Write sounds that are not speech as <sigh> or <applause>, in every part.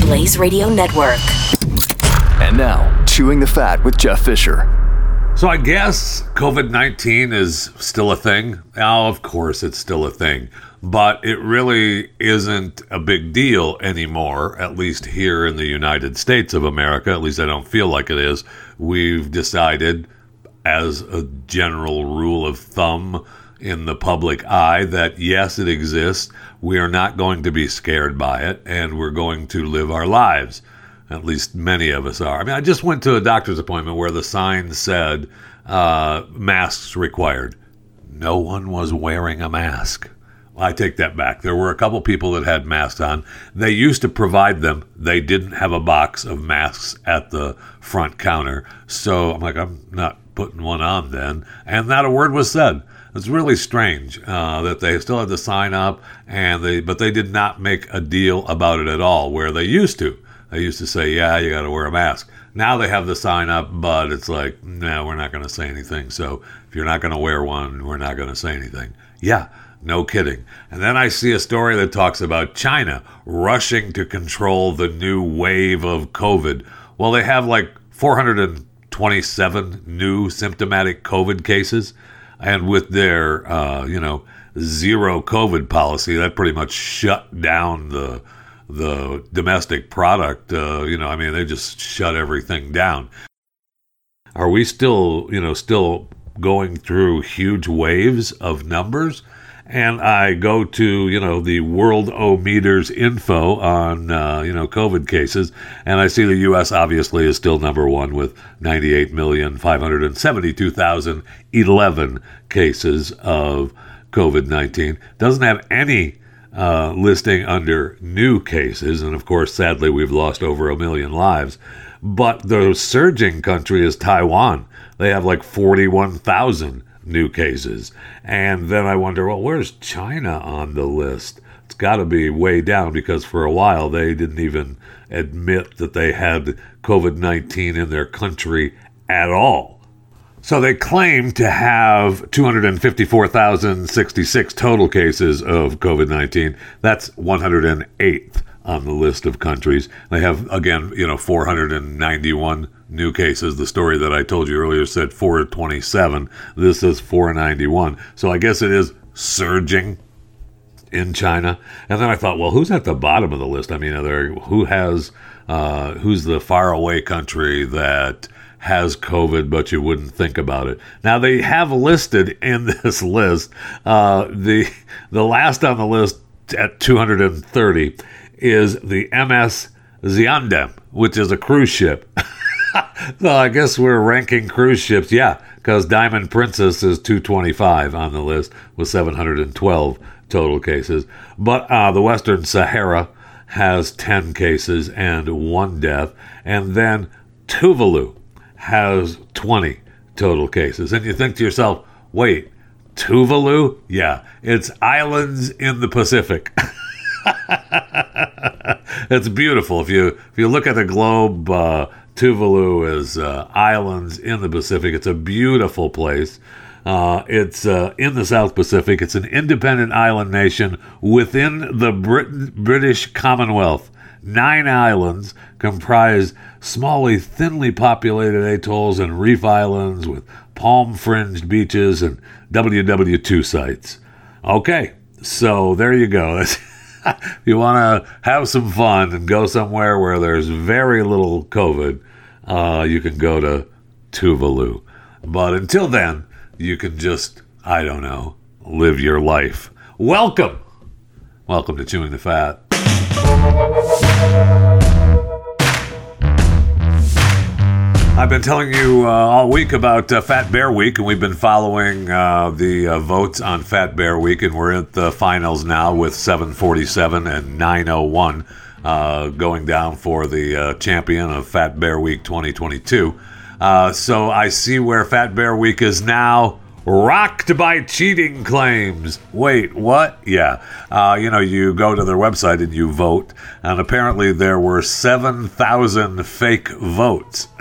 Blaze Radio Network. And now, Chewing the Fat with Jeff Fisher. So I guess COVID 19 is still a thing. Now, of course, it's still a thing, but it really isn't a big deal anymore, at least here in the United States of America. At least I don't feel like it is. We've decided, as a general rule of thumb, in the public eye that yes, it exists. We are not going to be scared by it, and we're going to live our lives. At least many of us are. I mean, I just went to a doctor's appointment where the sign said uh, masks required. No one was wearing a mask. Well, I take that back. There were a couple people that had masks on. They used to provide them. They didn't have a box of masks at the front counter. So I'm like, I'm not putting one on then. And not a word was said. It's really strange uh, that they still had to sign up, and they but they did not make a deal about it at all. Where they used to, they used to say, "Yeah, you got to wear a mask." Now they have the sign up, but it's like, no, we're not going to say anything. So if you're not going to wear one, we're not going to say anything. Yeah, no kidding. And then I see a story that talks about China rushing to control the new wave of COVID. Well, they have like 427 new symptomatic COVID cases and with their uh, you know zero COVID policy, that pretty much shut down the the domestic product. Uh, you know, I mean, they just shut everything down. Are we still you know still going through huge waves of numbers? And I go to you know the Worldometers info on uh, you know COVID cases, and I see the U.S. obviously is still number one with 98,572,011 cases of COVID 19. Doesn't have any uh, listing under new cases, and of course, sadly, we've lost over a million lives. But the surging country is Taiwan. They have like 41,000 new cases. And then I wonder, well, where's China on the list? It's got to be way down because for a while they didn't even admit that they had COVID 19 in their country at all. So they claim to have 254,066 total cases of COVID 19. That's 108th on the list of countries. They have, again, you know, 491 new cases. The story that I told you earlier said 427. This is 491. So I guess it is surging in China. And then I thought, well, who's at the bottom of the list? I mean, there, who has, uh, who's the faraway country that has COVID, but you wouldn't think about it. Now they have listed in <laughs> this list uh, the the last on the list at 230 is the MS Zaandam, which is a cruise ship. <laughs> <laughs> so I guess we're ranking cruise ships. Yeah, because Diamond Princess is 225 on the list with 712 total cases. But uh, the Western Sahara has 10 cases and one death. And then Tuvalu has 20 total cases. And you think to yourself, wait, Tuvalu? Yeah, it's islands in the Pacific. <laughs> it's beautiful. If you if you look at the globe, uh, Tuvalu is uh, islands in the Pacific. It's a beautiful place. Uh, it's uh, in the South Pacific. It's an independent island nation within the Brit- British Commonwealth. Nine islands comprise smally, thinly populated atolls and reef islands with palm fringed beaches and WW2 sites. Okay, so there you go. <laughs> if you want to have some fun and go somewhere where there's very little COVID, uh, you can go to Tuvalu. But until then, you can just, I don't know, live your life. Welcome! Welcome to Chewing the Fat. I've been telling you uh, all week about uh, Fat Bear Week, and we've been following uh, the uh, votes on Fat Bear Week, and we're at the finals now with 747 and 901 uh, going down for the uh, champion of Fat Bear Week 2022. Uh, so I see where Fat Bear Week is now rocked by cheating claims. Wait, what? Yeah. Uh, you know, you go to their website and you vote, and apparently there were 7,000 fake votes. <laughs>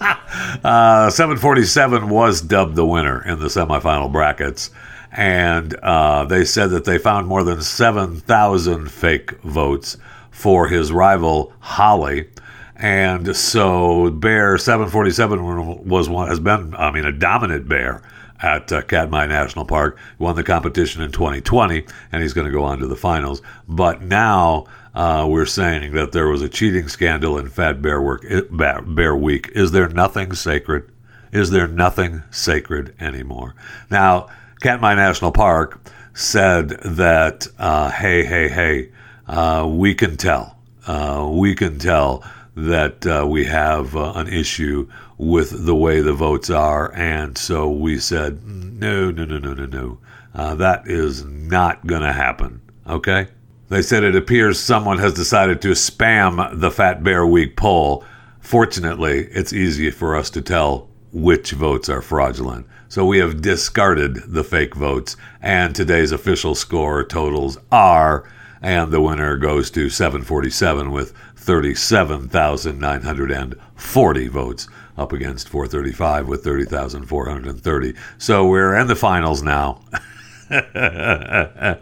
uh, 747 was dubbed the winner in the semifinal brackets. And uh, they said that they found more than 7,000 fake votes for his rival, Holly. And so Bear 747 was one, has been, I mean, a dominant bear at uh, Katmai National Park. Won the competition in 2020, and he's going to go on to the finals. But now uh, we're saying that there was a cheating scandal in Fat Bear, work, Bear Week. Is there nothing sacred? Is there nothing sacred anymore? Now, Katmai National Park said that, uh, hey, hey, hey, uh, we can tell. Uh, we can tell that uh, we have uh, an issue with the way the votes are. And so we said, no, no, no, no, no, no. Uh, that is not going to happen. Okay? They said it appears someone has decided to spam the Fat Bear Week poll. Fortunately, it's easy for us to tell which votes are fraudulent. So we have discarded the fake votes, and today's official score totals are, and the winner goes to 747 with 37,940 votes up against 435 with 30,430. So we're in the finals now. <laughs> uh,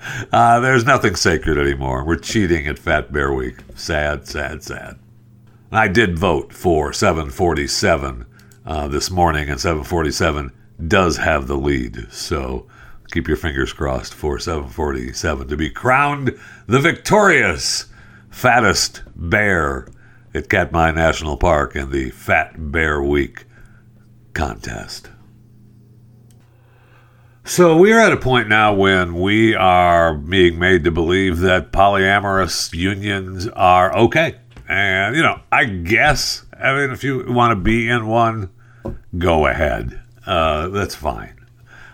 there's nothing sacred anymore. We're cheating at Fat Bear Week. Sad, sad, sad. I did vote for 747 uh, this morning, and 747 does have the lead. So keep your fingers crossed for 747 to be crowned the victorious fattest bear at Katmai National Park in the Fat Bear Week contest. So we are at a point now when we are being made to believe that polyamorous unions are okay. And, you know, I guess, I mean, if you want to be in one, go ahead. Uh, that's fine.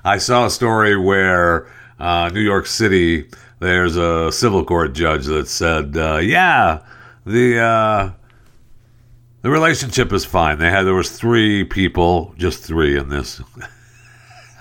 I saw a story where uh, New York City, there's a civil court judge that said, uh, yeah, the uh, the relationship is fine. They had there was three people, just three in this <laughs>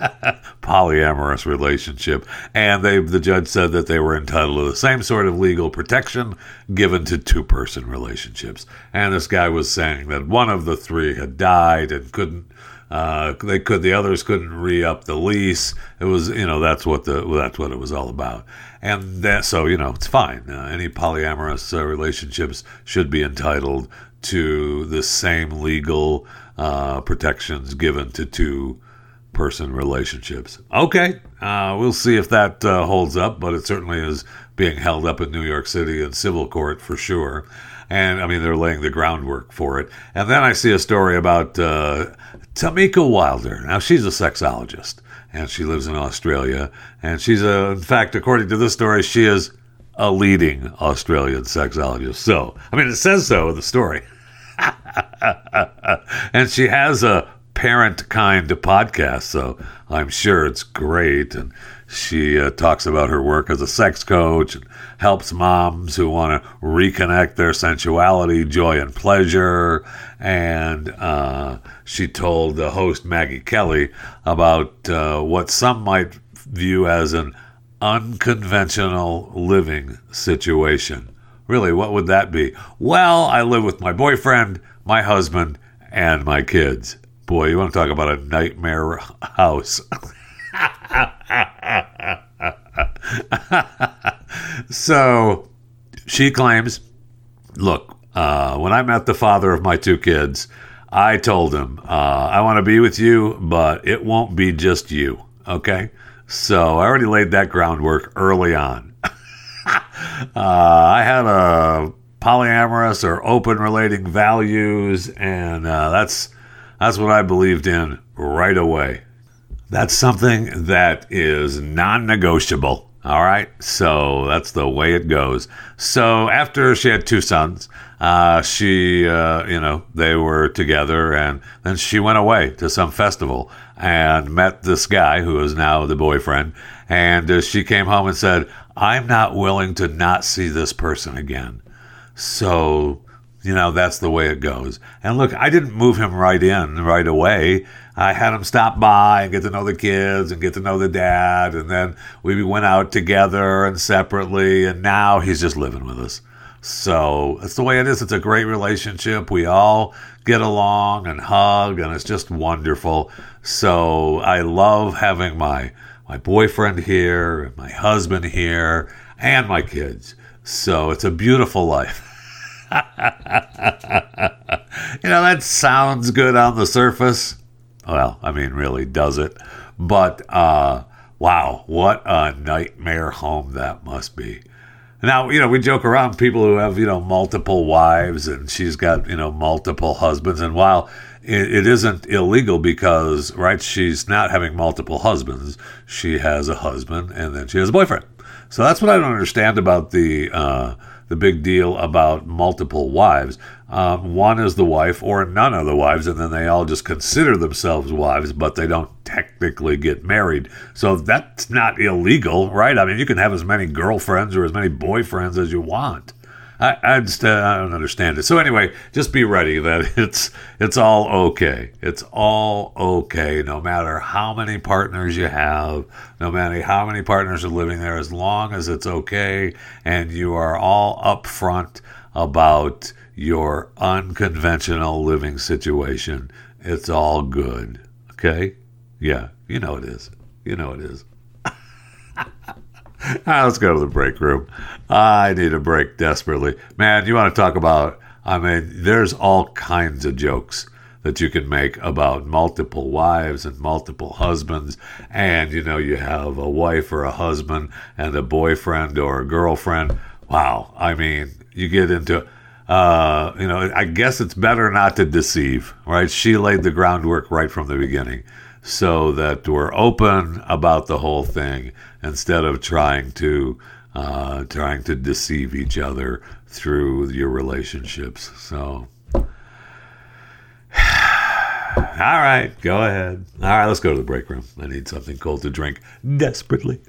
polyamorous relationship, and they the judge said that they were entitled to the same sort of legal protection given to two person relationships. And this guy was saying that one of the three had died and couldn't uh, they could the others couldn't re up the lease. It was you know that's what the that's what it was all about. And that so you know it's fine. Uh, any polyamorous uh, relationships should be entitled to the same legal uh, protections given to two person relationships. Okay, uh, we'll see if that uh, holds up, but it certainly is being held up in New York City in civil court for sure. And I mean, they're laying the groundwork for it. And then I see a story about uh, Tamika Wilder. Now, she's a sexologist and she lives in Australia. And she's, a, in fact, according to this story, she is a leading Australian sexologist. So, I mean, it says so in the story. <laughs> and she has a parent kind podcast, so I'm sure it's great. And she uh, talks about her work as a sex coach and helps moms who want to reconnect their sensuality, joy, and pleasure. And uh, she told the host Maggie Kelly about uh, what some might view as an unconventional living situation. Really, what would that be? Well, I live with my boyfriend, my husband, and my kids. Boy, you want to talk about a nightmare <laughs> house. <laughs> <laughs> so she claims look, uh, when I met the father of my two kids, I told him, uh, I want to be with you, but it won't be just you. Okay? So I already laid that groundwork early on. <laughs> uh, I had a polyamorous or open relating values, and uh, that's that's what I believed in right away. That's something that is non negotiable. All right. So that's the way it goes. So after she had two sons, uh, she, uh, you know, they were together and then she went away to some festival and met this guy who is now the boyfriend. And uh, she came home and said, I'm not willing to not see this person again. So, you know, that's the way it goes. And look, I didn't move him right in right away. I had him stop by and get to know the kids and get to know the dad. And then we went out together and separately. And now he's just living with us. So that's the way it is. It's a great relationship. We all get along and hug, and it's just wonderful. So I love having my my boyfriend here, my husband here, and my kids. So it's a beautiful life. <laughs> <laughs> you know, that sounds good on the surface. Well, I mean, really, does it? But uh, wow, what a nightmare home that must be. Now, you know, we joke around people who have, you know, multiple wives and she's got, you know, multiple husbands. And while it, it isn't illegal because, right, she's not having multiple husbands, she has a husband and then she has a boyfriend. So that's what I don't understand about the, uh, the big deal about multiple wives. Um, one is the wife or none of the wives, and then they all just consider themselves wives, but they don't technically get married. So that's not illegal, right? I mean, you can have as many girlfriends or as many boyfriends as you want. I, I just uh, I don't understand it. So anyway, just be ready that <laughs> it's it's all okay. It's all okay, no matter how many partners you have, no matter how many partners are living there, as long as it's okay and you are all upfront about your unconventional living situation. It's all good. Okay? Yeah, you know it is. You know it is. <laughs> right, let's go to the break room. I need a break desperately. Man, you want to talk about, I mean, there's all kinds of jokes that you can make about multiple wives and multiple husbands. And, you know, you have a wife or a husband and a boyfriend or a girlfriend. Wow. I mean, you get into, uh, you know, I guess it's better not to deceive, right? She laid the groundwork right from the beginning so that we're open about the whole thing instead of trying to uh, trying to deceive each other through your relationships. So, <sighs> all right, go ahead. All right, let's go to the break room. I need something cold to drink desperately.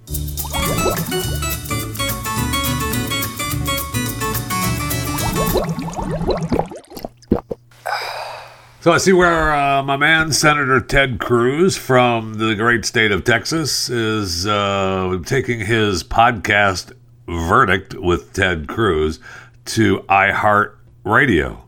So I see where uh, my man Senator Ted Cruz from the great state of Texas is uh, taking his podcast verdict with Ted Cruz to iHeart Radio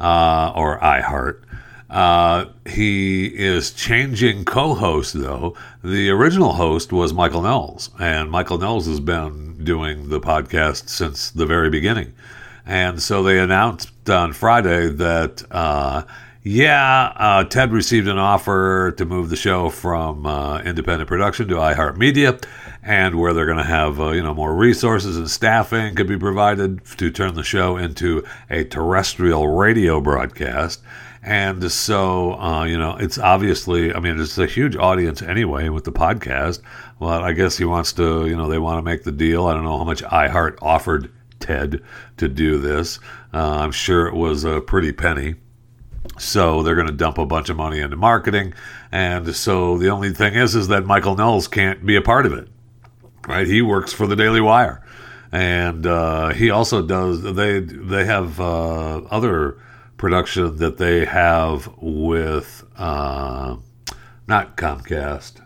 uh, or iHeart. Uh, he is changing co-host though. The original host was Michael Knowles, and Michael Knowles has been doing the podcast since the very beginning. And so they announced on Friday that uh, yeah, uh, Ted received an offer to move the show from uh, independent production to iHeartMedia, and where they're going to have uh, you know more resources and staffing could be provided to turn the show into a terrestrial radio broadcast. And so, uh, you know, it's obviously, I mean, it's a huge audience anyway with the podcast. But I guess he wants to, you know, they want to make the deal. I don't know how much iHeart offered Ted to do this. Uh, I'm sure it was a pretty penny. So they're going to dump a bunch of money into marketing, and so the only thing is, is that Michael Knowles can't be a part of it, right? He works for the Daily Wire, and uh, he also does. They they have uh, other production that they have with uh, not Comcast.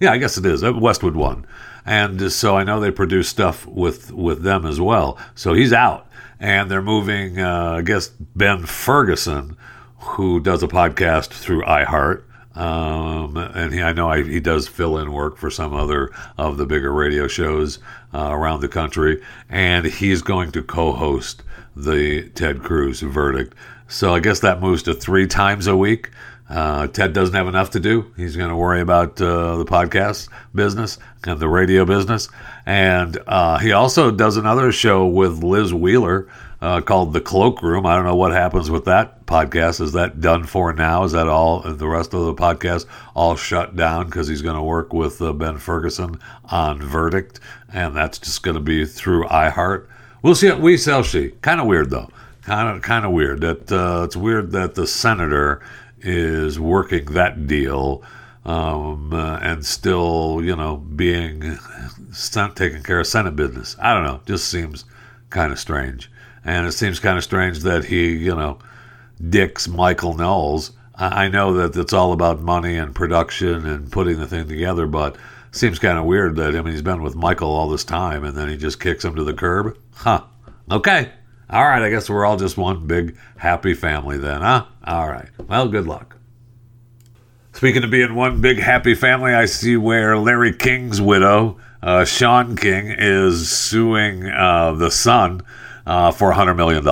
Yeah, I guess it is uh, Westwood One, and so I know they produce stuff with with them as well. So he's out and they're moving, uh, I guess, Ben Ferguson, who does a podcast through iHeart. Um, and he, I know I, he does fill in work for some other of the bigger radio shows uh, around the country, and he's going to co-host the Ted Cruz verdict. So I guess that moves to three times a week. Uh, Ted doesn't have enough to do. He's going to worry about uh, the podcast business and the radio business. And uh, he also does another show with Liz Wheeler uh, called The Cloakroom. I don't know what happens with that podcast. Is that done for now? Is that all? The rest of the podcast all shut down because he's going to work with uh, Ben Ferguson on Verdict. And that's just going to be through iHeart. We'll see. We shall see. Kind of weird, though. Kind of, kind of weird. That uh, it's weird that the senator is working that deal um, uh, and still, you know, being taking care of Senate business. I don't know. Just seems kind of strange. And it seems kind of strange that he, you know, dicks Michael Knowles. I I know that it's all about money and production and putting the thing together, but seems kind of weird that I mean he's been with Michael all this time and then he just kicks him to the curb. Huh. Okay. All right. I guess we're all just one big happy family then, huh? All right. Well, good luck. Speaking of being one big happy family, I see where Larry King's widow, uh, Shawn King, is suing uh, the son uh, for $100 million.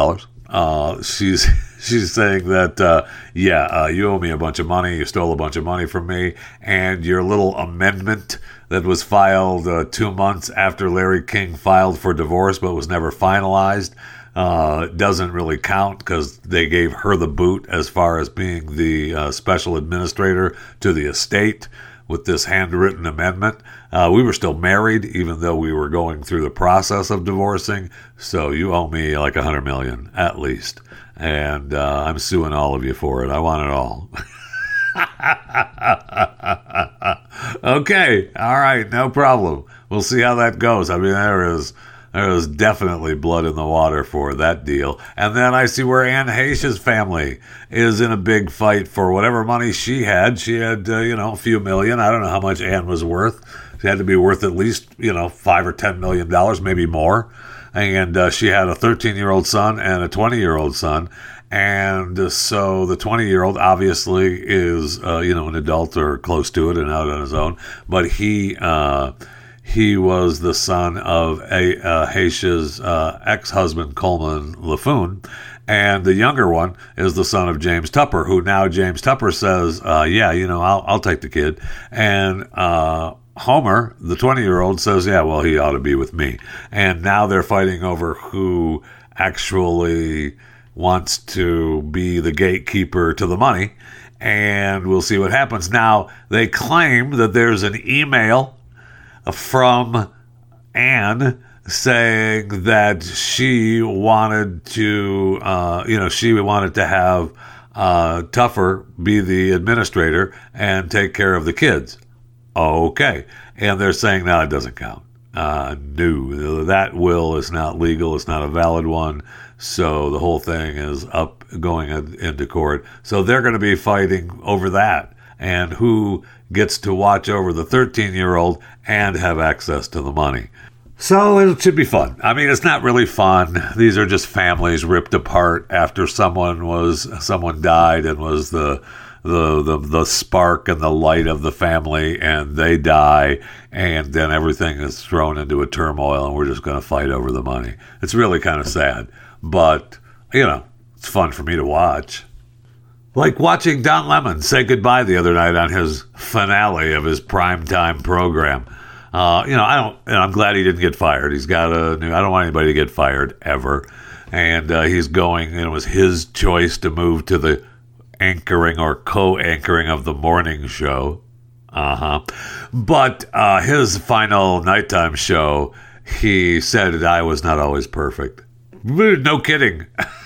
Uh, she's <laughs> she's saying that, uh, yeah, uh, you owe me a bunch of money. You stole a bunch of money from me. And your little amendment that was filed uh, two months after Larry King filed for divorce but was never finalized uh, doesn't really count because they gave her the boot as far as being the uh, special administrator to the estate with this handwritten amendment. Uh, we were still married, even though we were going through the process of divorcing. So you owe me like a hundred million at least, and uh, I'm suing all of you for it. I want it all. <laughs> okay, all right, no problem. We'll see how that goes. I mean, there is there is definitely blood in the water for that deal. And then I see where Anne Heche's family is in a big fight for whatever money she had. She had, uh, you know, a few million. I don't know how much Anne was worth. She had to be worth at least, you know, five or ten million dollars, maybe more. And uh, she had a 13 year old son and a 20 year old son. And so the 20 year old obviously is, uh, you know, an adult or close to it and out on his own. But he, uh, he was the son of a, uh, Heche's uh, ex-husband Coleman Laffoon, and the younger one is the son of James Tupper, who now James Tupper says, uh, "Yeah, you know, I'll I'll take the kid," and uh, Homer, the twenty-year-old, says, "Yeah, well, he ought to be with me," and now they're fighting over who actually wants to be the gatekeeper to the money. And we'll see what happens. Now, they claim that there's an email from Anne saying that she wanted to, uh, you know, she wanted to have uh, Tupper be the administrator and take care of the kids. Okay. And they're saying, no, it doesn't count. Uh, no, that will is not legal. It's not a valid one. So the whole thing is up going into court. So they're going to be fighting over that and who gets to watch over the 13 year old and have access to the money. So it should be fun. I mean, it's not really fun. These are just families ripped apart after someone was someone died and was the the the, the spark and the light of the family, and they die, and then everything is thrown into a turmoil, and we're just going to fight over the money. It's really kind of sad, but you know, it's fun for me to watch. Like watching Don Lemon say goodbye the other night on his finale of his primetime program. Uh, you know, I don't. I'm glad he didn't get fired. He's got a new. I don't want anybody to get fired ever, and uh, he's going. It was his choice to move to the anchoring or co-anchoring of the morning show. Uh huh. But uh, his final nighttime show, he said I was not always perfect. No kidding. <laughs>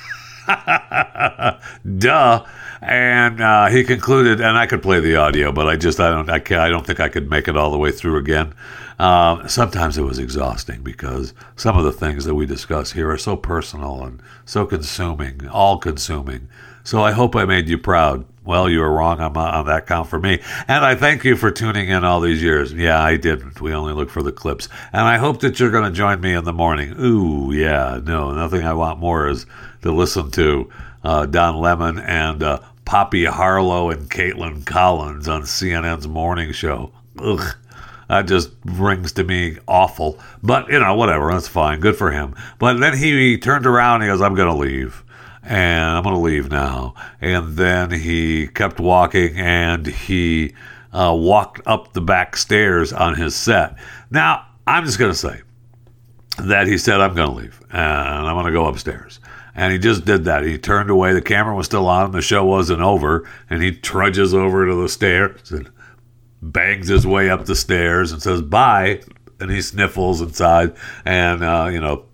<laughs> Duh. And uh, he concluded, and I could play the audio, but I just I don't I, can't, I don't think I could make it all the way through again. Uh, sometimes it was exhausting because some of the things that we discuss here are so personal and so consuming, all consuming. So I hope I made you proud. Well, you were wrong on, on that count for me. And I thank you for tuning in all these years. Yeah, I didn't. We only look for the clips. And I hope that you're going to join me in the morning. Ooh, yeah, no, nothing I want more is to listen to uh, Don Lemon and uh, Poppy Harlow and Kaitlan Collins on CNN's morning show. Ugh. That just rings to me awful. But, you know, whatever. That's fine. Good for him. But then he, he turned around and he goes, I'm going to leave and I'm going to leave now. And then he kept walking and he uh, walked up the back stairs on his set. Now, I'm just going to say that he said, I'm going to leave and I'm going to go upstairs. And he just did that. He turned away. The camera was still on. The show wasn't over. And he trudges over to the stairs and bangs his way up the stairs and says, bye. And he sniffles inside. And, uh, you know,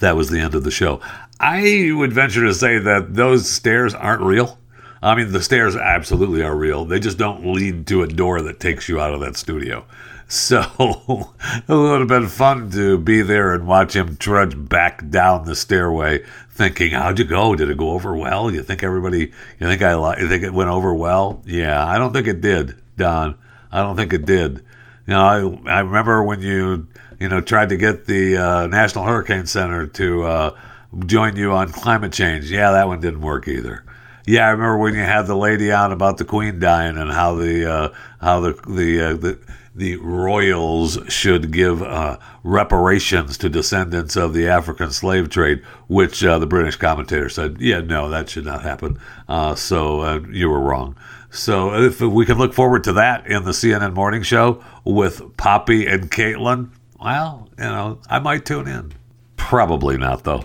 that was the end of the show. I would venture to say that those stairs aren't real. I mean, the stairs absolutely are real. They just don't lead to a door that takes you out of that studio. So <laughs> it would have been fun to be there and watch him trudge back down the stairway, thinking, "How'd you go? Did it go over well? You think everybody? You think I? You think it went over well? Yeah, I don't think it did, Don. I don't think it did. You know, I I remember when you you know tried to get the uh, National Hurricane Center to uh, join you on climate change. Yeah, that one didn't work either. Yeah, I remember when you had the lady on about the Queen dying and how the uh, how the the, uh, the the royals should give uh, reparations to descendants of the African slave trade, which uh, the British commentator said, yeah, no, that should not happen. Uh, so uh, you were wrong. So if we can look forward to that in the CNN morning show with Poppy and Kaitlan, well, you know, I might tune in. Probably not, though.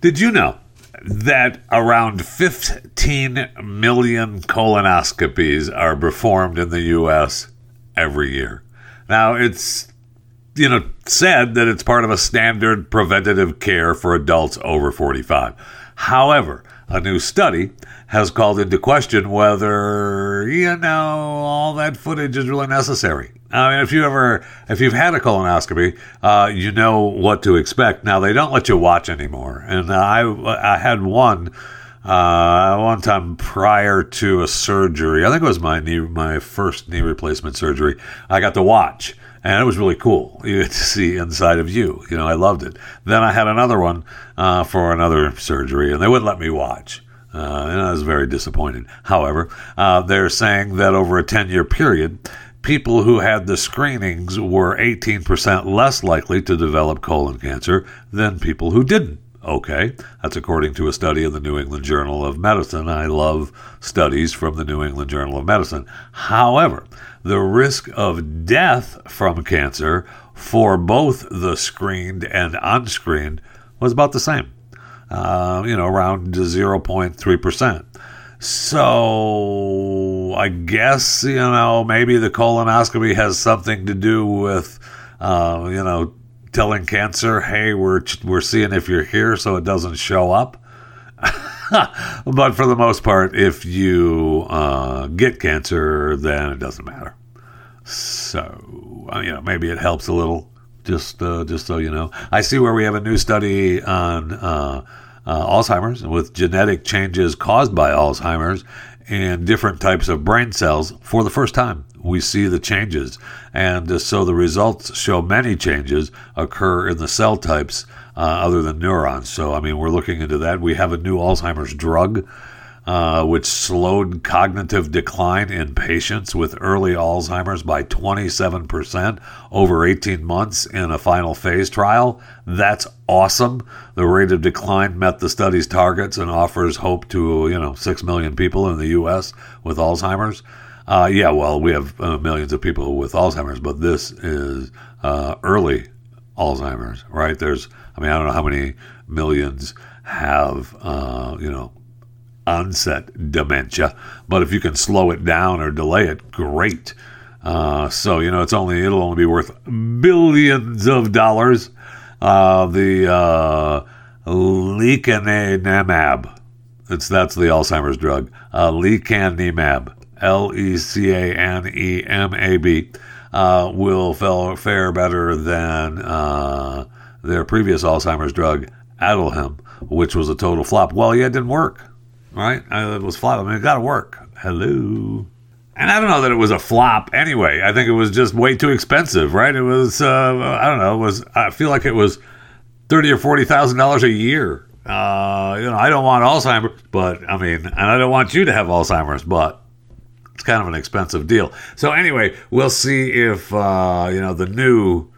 Did you know that around 15 million colonoscopies are performed in the U.S. every year? Now, it's you know said that it's part of a standard preventative care for adults over 45. However, a new study has called into question whether you know all that footage is really necessary. I mean, if you ever, if you've had a colonoscopy, uh, you know what to expect. Now they don't let you watch anymore, and I, I had one, uh, one time prior to a surgery. I think it was my knee, my first knee replacement surgery. I got to watch, and it was really cool. You <laughs> get to see inside of you. You know, I loved it. Then I had another one uh, for another surgery, and they wouldn't let me watch. Uh, and I was very disappointed. However, uh, they're saying that over a 10 year period, people who had the screenings were 18% less likely to develop colon cancer than people who didn't. Okay, that's according to a study in the New England Journal of Medicine. I love studies from the New England Journal of Medicine. However, the risk of death from cancer for both the screened and unscreened was about the same, uh, you know, around 0.3%. So I guess, you know, maybe the colonoscopy has something to do with, uh, you know, telling cancer, hey, we're, we're seeing if you're here so it doesn't show up. <laughs> but for the most part, if you uh, get cancer, then it doesn't matter. So, uh, you know, maybe it helps a little. Just, uh, just so you know, I see where we have a new study on uh, uh, Alzheimer's with genetic changes caused by Alzheimer's and different types of brain cells for the first time. We see the changes, and so the results show many changes occur in the cell types uh, other than neurons. So, I mean, we're looking into that. We have a new Alzheimer's drug uh, which slowed cognitive decline in patients with early Alzheimer's by 27% over 18 months in a final phase trial. That's awesome. The rate of decline met the study's targets and offers hope to, you know, 6 million people in the U.S. with Alzheimer's. Uh, yeah, well, we have uh, millions of people with Alzheimer's, but this is uh, early Alzheimer's, right? There's, I mean, I don't know how many millions have, uh, you know, onset dementia. But if you can slow it down or delay it, great. Uh, so you know it's only it'll only be worth billions of dollars. Uh, the uh, lecanemab, it's that's the Alzheimer's drug. Uh, lecanemab, L E C A N E M A B, uh, will fare better than uh, their previous Alzheimer's drug, Aduhelm, which was a total flop. Well, yeah, it didn't work right? It was flop. I mean, it got to work. Hello. And I don't know that it was a flop anyway. I think it was just way too expensive, right? It was, uh, I don't know, it was, I feel like it was thirty or forty thousand dollars a year. Uh, you know, I don't want Alzheimer's, but I mean, and I don't want you to have Alzheimer's, but It's kind of an expensive deal. So anyway, we'll see if uh, you know the new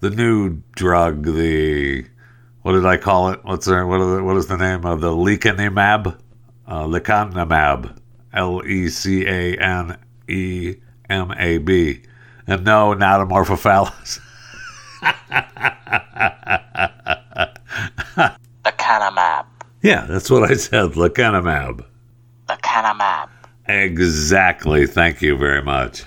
the new drug, the what did I call it? What's there? What, the, what is the name of the lecanemab? Uh, lecanemab, L E C A N E M A B, and no, not amorphophallus. Lecanemab. <laughs> Yeah, that's what I said. Lecanemab. Lecanemab. Exactly. Thank you very much.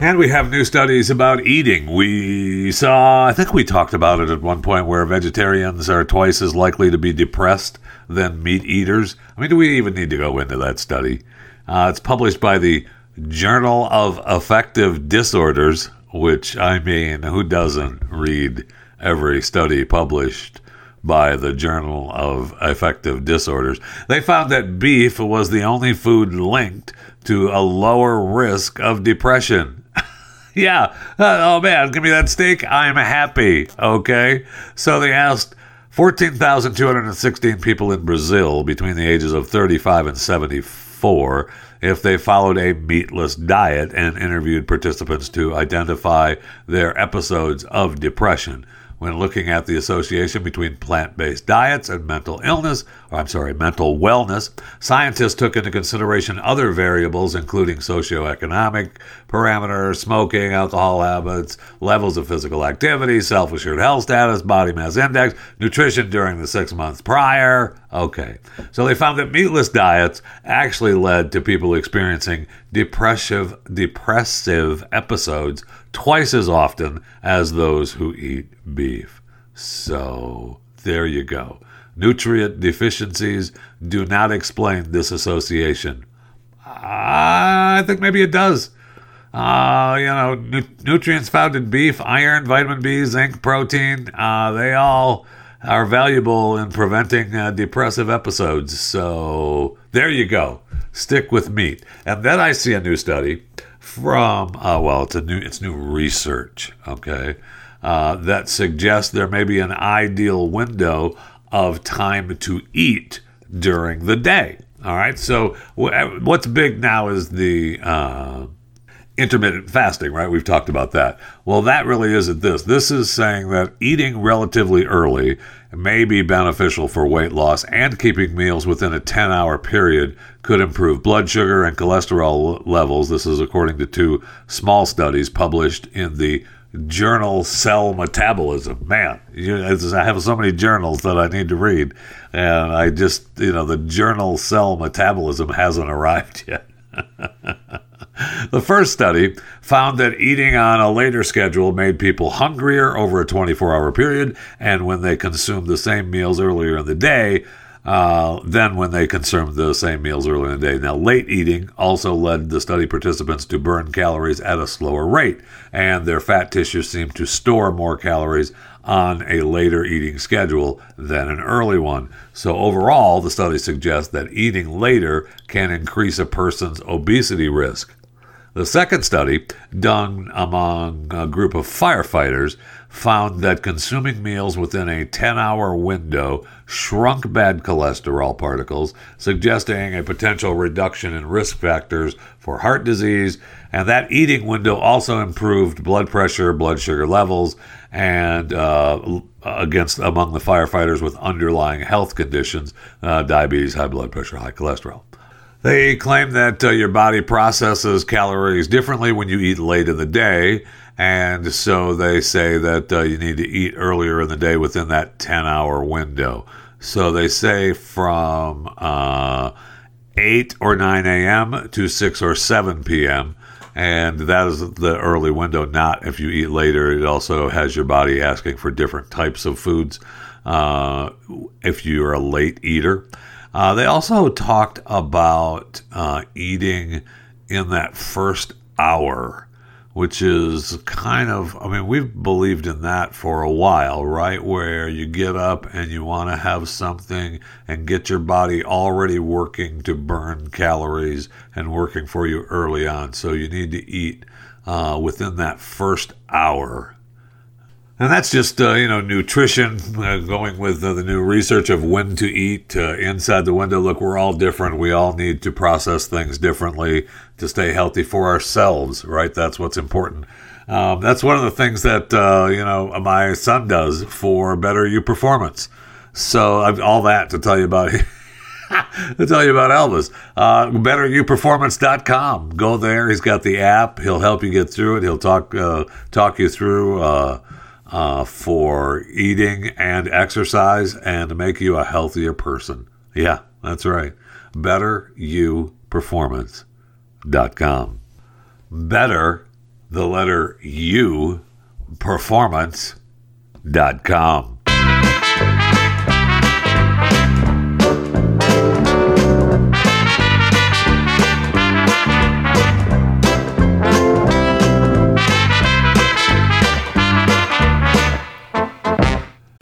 And we have new studies about eating. We saw, I think we talked about it at one point, where vegetarians are twice as likely to be depressed than meat eaters. I mean, do we even need to go into that study? Uh, it's published by the Journal of Affective Disorders, which, I mean, who doesn't read every study published by the Journal of Affective Disorders. They found that beef was the only food linked to a lower risk of depression. <laughs> yeah. Uh, oh man, give me that steak. I'm happy. Okay. So they asked 14,216 people in Brazil between the ages of 35 and 74 if they followed a meatless diet and interviewed participants to identify their episodes of depression. When looking at the association between plant based diets and mental illness, or I'm sorry, mental wellness, scientists took into consideration other variables, including socioeconomic parameters, smoking, alcohol habits, levels of physical activity, self assured health status, body mass index, nutrition during the six months prior. Okay. So they found that meatless diets actually led to people experiencing depressive, depressive episodes twice as often as those who eat beef. So there you go. Nutrient deficiencies do not explain this association. I think maybe it does. Uh, you know, nu- nutrients found in beef, iron, vitamin B, zinc, protein, uh, they all are valuable in preventing uh, depressive episodes. So there you go. Stick with meat. And then I see a new study from uh, well, it's a new it's new research, okay, uh, that suggests there may be an ideal window of time to eat during the day. All right, so what's big now is the uh, intermittent fasting, right? We've talked about that. Well, that really isn't this. This is saying that eating relatively early may be beneficial for weight loss and keeping meals within a 10 hour period could improve blood sugar and cholesterol levels. This is according to two small studies published in the journal Cell Metabolism. Man, you, I have so many journals that I need to read, and I just, you know, the journal Cell Metabolism hasn't <laughs> arrived yet. <laughs> the first study found that eating on a later schedule made people hungrier over a 24 hour period, and when they consumed the same meals earlier in the day, uh, than when they consumed the same meals earlier in the day. Now, late eating also led the study participants to burn calories at a slower rate, and their fat tissue seemed to store more calories on a later eating schedule than an early one. So, overall, the study suggests that eating later can increase a person's obesity risk. The second study, done among a group of firefighters, found that consuming meals within a 10 hour window shrunk bad cholesterol particles, suggesting a potential reduction in risk factors for heart disease. And that eating window also improved blood pressure, blood sugar levels, and uh, against among the firefighters with underlying health conditions, uh, diabetes, high blood pressure, high cholesterol. They claim that uh, your body processes calories differently when you eat late in the day. And so they say that uh, you need to eat earlier in the day within that 10 hour window. So they say from uh, 8 or 9 a.m. to 6 or 7 p.m. And that is the early window, not if you eat later. It also has your body asking for different types of foods uh, if you're a late eater. Uh, they also talked about uh, eating in that first hour, which is kind of, I mean, we've believed in that for a while, right? Where you get up and you want to have something and get your body already working to burn calories and working for you early on. So you need to eat uh, within that first hour And that's just, uh, you know, nutrition, uh, going with uh, the new research of when to eat uh, inside the window. Look, we're all different. We all need to process things differently to stay healthy for ourselves, right? That's what's important. Um, that's one of the things that, uh, you know, my son does for Better You Performance. So I've, all that to tell you about <laughs> to tell you about Elvis. Uh, BetterYouPerformance.com. Go there. He's got the app. He'll help you get through it. He'll talk uh, talk you through uh, uh, for eating and exercise and make you a healthier person. Yeah, that's right. BetterYouPerformance.com. Better, the letter U, performance.com.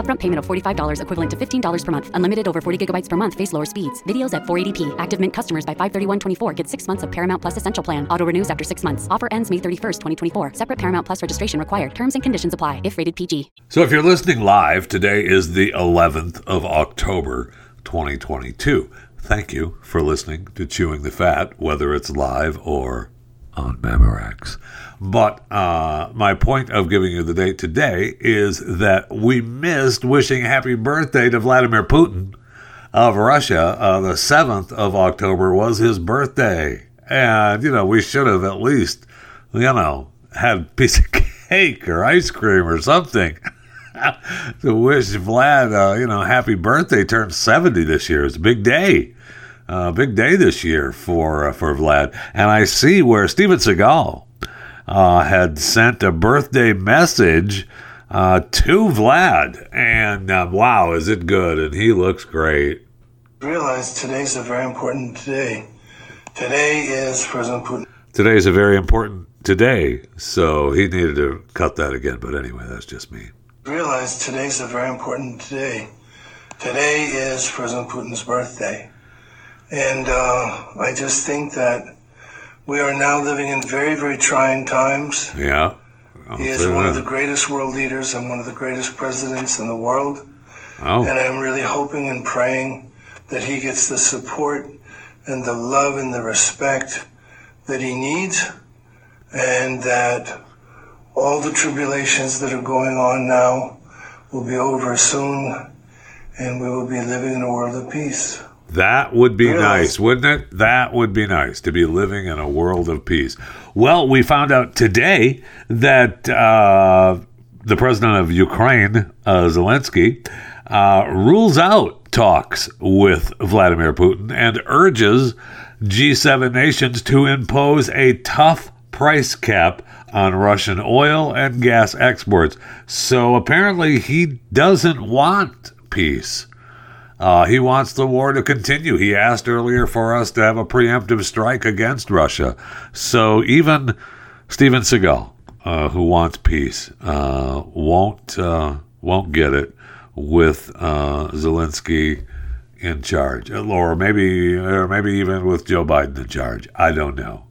Upfront payment of $45 equivalent to $15 per month. Unlimited over 40 gigabytes per month. Face lower speeds. Videos at 480p. Active Mint customers by 531.24 get six months of Paramount Plus Essential Plan. Auto renews after six months. Offer ends May 31st, 2024. Separate Paramount Plus registration required. Terms and conditions apply if rated PG. So if you're listening live, today is the 11th of October, 2022. Thank you for listening to Chewing the Fat, whether it's live or on Memorex. But uh, my point of giving you the date today is that we missed wishing happy birthday to Vladimir Putin of Russia. Uh, the 7th of October was his birthday. And, you know, we should have at least, you know, had a piece of <laughs> cake or ice cream or something. <laughs> to wish Vlad, uh, you know, happy birthday. Turned 70 this year. It's a big day. Uh, big day this year for uh, for Vlad. And I see where Steven Seagal uh, had sent a birthday message uh, to Vlad. And uh, wow, is it good? And he looks great. Realize today's a very important day. Today is President Putin. Today is a very important today. So he needed to cut that again. But anyway, that's just me. Realize today's a very important day. Today is President Putin's birthday. And uh, I just think that we are now living in very, very trying times. Yeah. I'll He is one of the greatest world leaders and one of the greatest presidents in the world. Oh. And I'm really hoping and praying that he gets the support and the love and the respect that he needs, and that all the tribulations that are going on now will be over soon, and we will be living in a world of peace. That would be Really? nice, wouldn't it? That would be nice to be living in a world of peace. Well, we found out today that uh, the president of Ukraine, uh, Zelensky, uh, rules out talks with Vladimir Putin and urges G7 nations to impose a tough price cap on Russian oil and gas exports. So apparently, he doesn't want peace. Uh, he wants the war to continue. He asked earlier for us to have a preemptive strike against Russia. So even Steven Seagal, uh, who wants peace, uh, won't uh, won't get it with uh, Zelensky in charge, or maybe or maybe even with Joe Biden in charge. I don't know.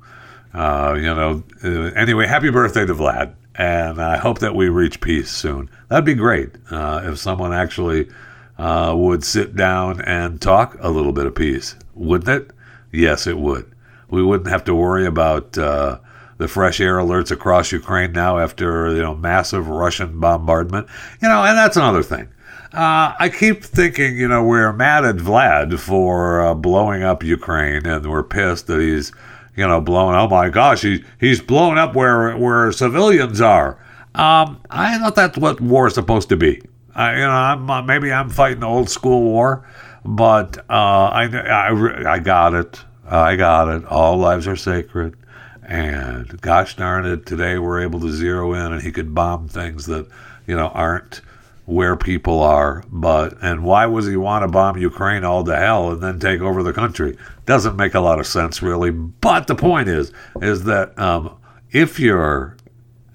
Uh, you know. Uh, anyway, happy birthday to Vlad, and I hope that we reach peace soon. That'd be great uh, if someone actually uh, would sit down and talk a little bit of peace, wouldn't it? Yes, it would. We wouldn't have to worry about uh, the fresh air alerts across Ukraine now after you know massive Russian bombardment. You know, and that's another thing. Uh, I keep thinking, you know, we're mad at Vlad for uh, blowing up Ukraine, and we're pissed that he's, you know, blowing. Oh my gosh, he he's blown up where where civilians are. Um, I thought that's what war is supposed to be. I, you know, I'm uh, maybe I'm fighting the old school war, but uh, I, I I got it. I got it. All lives are sacred, and gosh darn it, today we're able to zero in, and he could bomb things that you know aren't where people are. But and why was he want to bomb Ukraine all to hell and then take over the country? Doesn't make a lot of sense, really. But the point is, is that um, if you're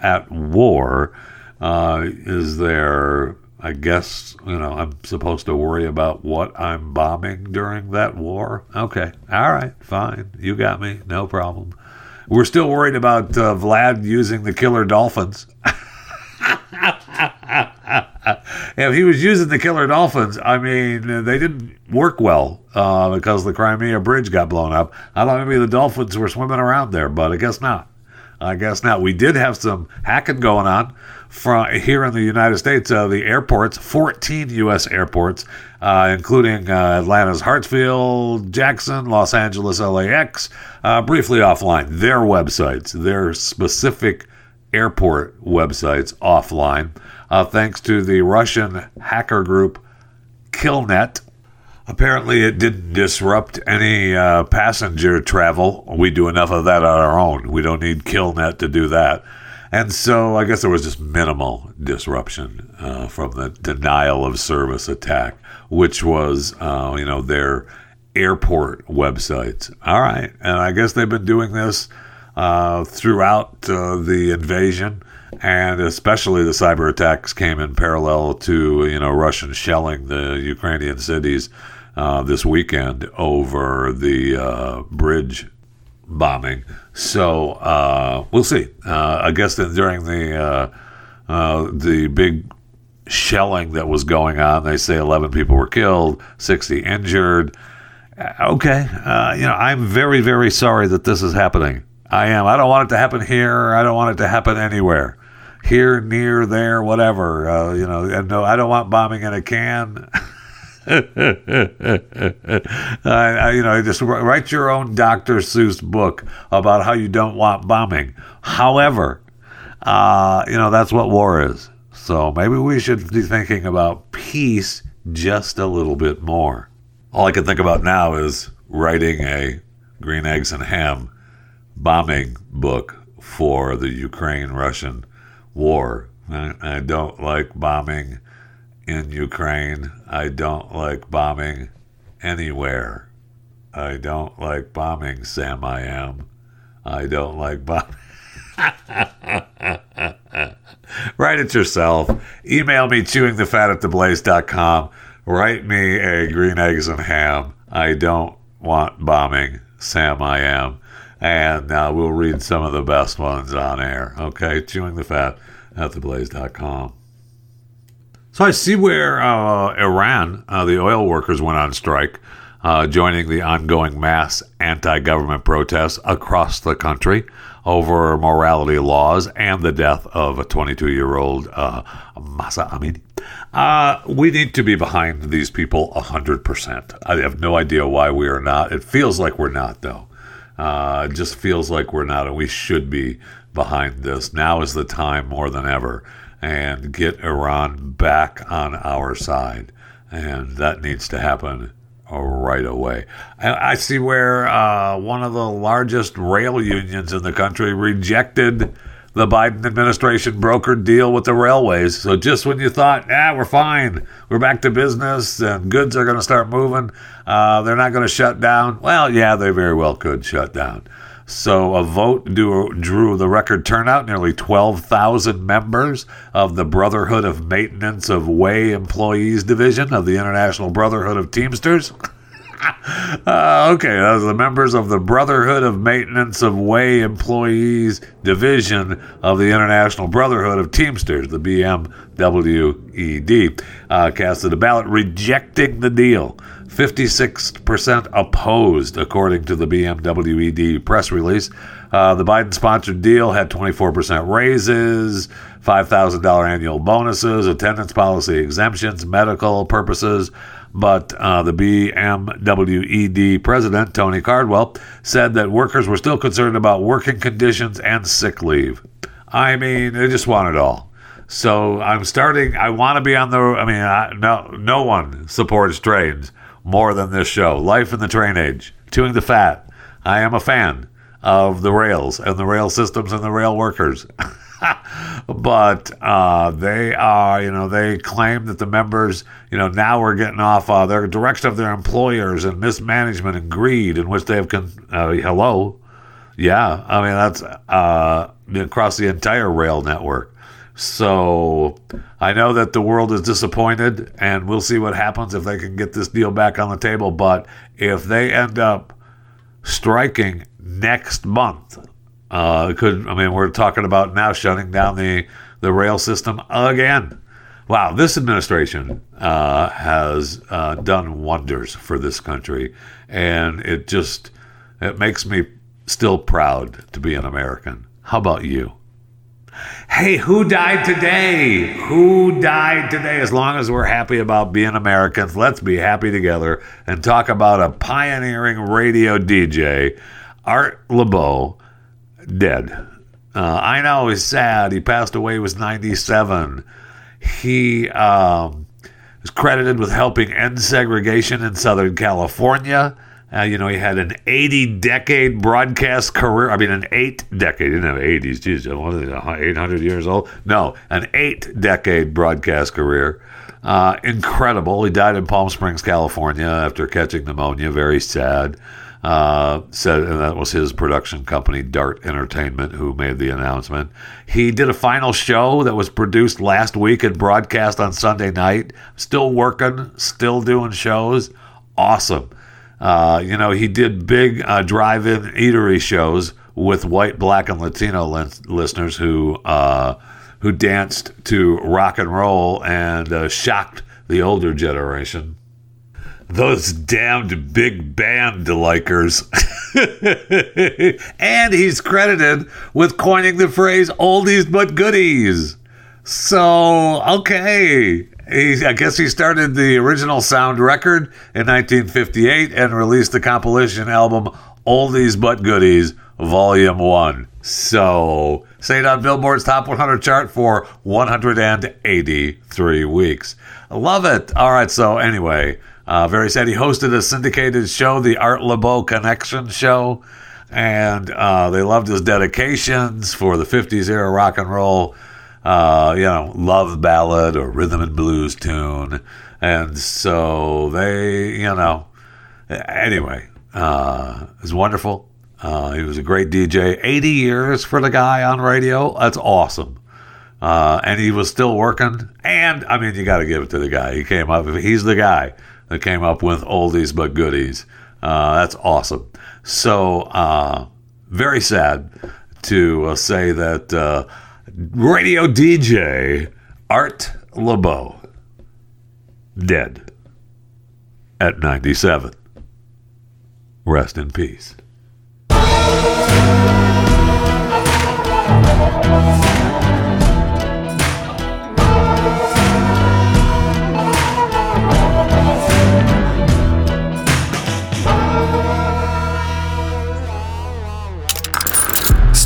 at war. Uh, is there, I guess, you know, I'm supposed to worry about what I'm bombing during that war? Okay. All right. Fine. You got me. No problem. We're still worried about uh, Vlad using the killer dolphins. <laughs> if he was using the killer dolphins, I mean, they didn't work well uh, because the Crimea bridge got blown up. I thought maybe the dolphins were swimming around there, but I guess not. I guess not. We did have some hacking going on from here in the United States. Uh, the airports, 14 U.S. airports, uh, including uh, Atlanta's Hartsfield, Jackson, Los Angeles LAX, uh, briefly offline. Their websites, their specific airport websites offline, uh, thanks to the Russian hacker group Killnet. Apparently, it didn't disrupt any uh, passenger travel. We do enough of that on our own. We don't need Killnet to do that. And so I guess there was just minimal disruption uh, from the denial of service attack, which was, uh, you know, their airport websites. All right. And I guess they've been doing this uh, throughout uh, the invasion. And especially the cyber attacks came in parallel to, you know, Russian shelling the Ukrainian cities uh, this weekend over the uh, bridge bombing. So uh, we'll see. Uh, I guess that during the uh, the big shelling that was going on, they say 11 people were killed, 60 injured. Okay, you know, I'm very, very sorry that this is happening. I am. I don't want it to happen here. I don't want it to happen anywhere. Here, near, there, whatever. Uh, you know, and no, I don't want bombing in a can. <laughs> <laughs> You know, just write your own Dr. Seuss book about how you don't want bombing. However, uh, you know, that's what war is. So maybe we should be thinking about peace just a little bit more. All I can think about now is writing a green eggs and ham bombing book for the Ukraine Russian war. I, I don't like bombing in Ukraine. I don't like bombing anywhere. I don't like bombing, Sam I am. I don't like bombing. <laughs> Write it yourself. Email me chewingthefat at theblaze.com. Write me a green eggs and ham. I don't want bombing, Sam I am. And uh, we'll read some of the best ones on air. Okay, chewing the fat at theblaze.com. So I see where uh, Iran, uh, the oil workers, went on strike, uh, joining the ongoing mass anti government protests across the country over morality laws and the death of a 22 year old uh, Mahsa Amini. Uh, we need to be behind these people 100%. I have no idea why we are not. It feels like we're not, though. Uh, it just feels like we're not, and we should be behind this. Now is the time more than ever, and get Iran back on our side. And that needs to happen right away. I, I see where uh, one of the largest rail unions in the country rejected the Biden administration brokered deal with the railways. So just when you thought, ah, we're fine, we're back to business, and goods are going to start moving, uh, they're not going to shut down. Well, yeah, they very well could shut down. So a vote drew, the record turnout, nearly 12,000 members of the Brotherhood of Maintenance of Way Employees Division of the International Brotherhood of Teamsters. <laughs> Uh, okay, those are the members of the Brotherhood of Maintenance of Way Employees Division of the International Brotherhood of Teamsters, the BMWED, uh, casted a ballot rejecting the deal. 56% opposed, according to the BMWED press release. Uh, the Biden sponsored deal had 24% raises, $5,000 annual bonuses, attendance policy exemptions, medical purposes. But uh, the BMWED president, Tony Cardwell, said that workers were still concerned about working conditions and sick leave. I mean, they just want it all. So I'm starting. I want to be on the. I mean, I, no, no one supports trains more than this show. Life in the train age, chewing the fat. I am a fan of the rails and the rail systems and the rail workers. <laughs> but uh, they are, you know, they claim that the members, you know, now we're getting off uh, their direction of their employers and mismanagement and greed in which they have, con- uh, hello, Yeah, I mean that's uh, across the entire rail network. So I know that the world is disappointed, and we'll see what happens if they can get this deal back on the table. But if they end up striking next month, uh, could I mean we're talking about now shutting down the the rail system again. Wow, this administration uh, has uh, done wonders for this country, and it just it makes me still proud to be an American. How about you? Hey, who died today? Who died today? As long as we're happy about being Americans, let's be happy together and talk about a pioneering radio DJ, Art Laboe, dead. Uh, I know he's sad. He passed away. He was 97. He um, is credited with helping end segregation in Southern California. Uh, you know, he had an 80 decade broadcast career. I mean, an eight decade. Didn't have 80s. Geez, what is it, 800 years old? No, an eight decade broadcast career. Uh, incredible. He died in Palm Springs, California after catching pneumonia. Very sad. Uh, said, and that was his production company, Dart Entertainment, who made the announcement. He did a final show that was produced last week and broadcast on Sunday night. Still working, still doing shows. Awesome. Uh, you know, he did big uh, drive-in eatery shows with white, black, and Latino listeners who uh, who danced to rock and roll and uh, shocked the older generation those damned big band likers. <laughs> and he's credited with coining the phrase oldies but goodies. So, okay. He, I guess he started the original sound record in 1958 and released the compilation album Oldies But Goodies, Volume 1. So, stayed on Billboard's Top 100 chart for 183 weeks. Love it. All right, so anyway, uh, very sad. He hosted a syndicated show, the Art Laboe Connection Show, and uh, they loved his dedications for the 50s era rock and roll, uh, you know, love ballad or rhythm and blues tune. And so they, you know, anyway, uh, it was wonderful. Uh, he was a great DJ. 80 years for the guy on radio. That's awesome. Uh, and he was still working. And I mean, you got to give it to the guy. He came up. He's the guy that came up with oldies but goodies. Uh, that's awesome. So, uh, very sad to uh, say that uh, radio DJ Art Laboe dead at 97. Rest in peace.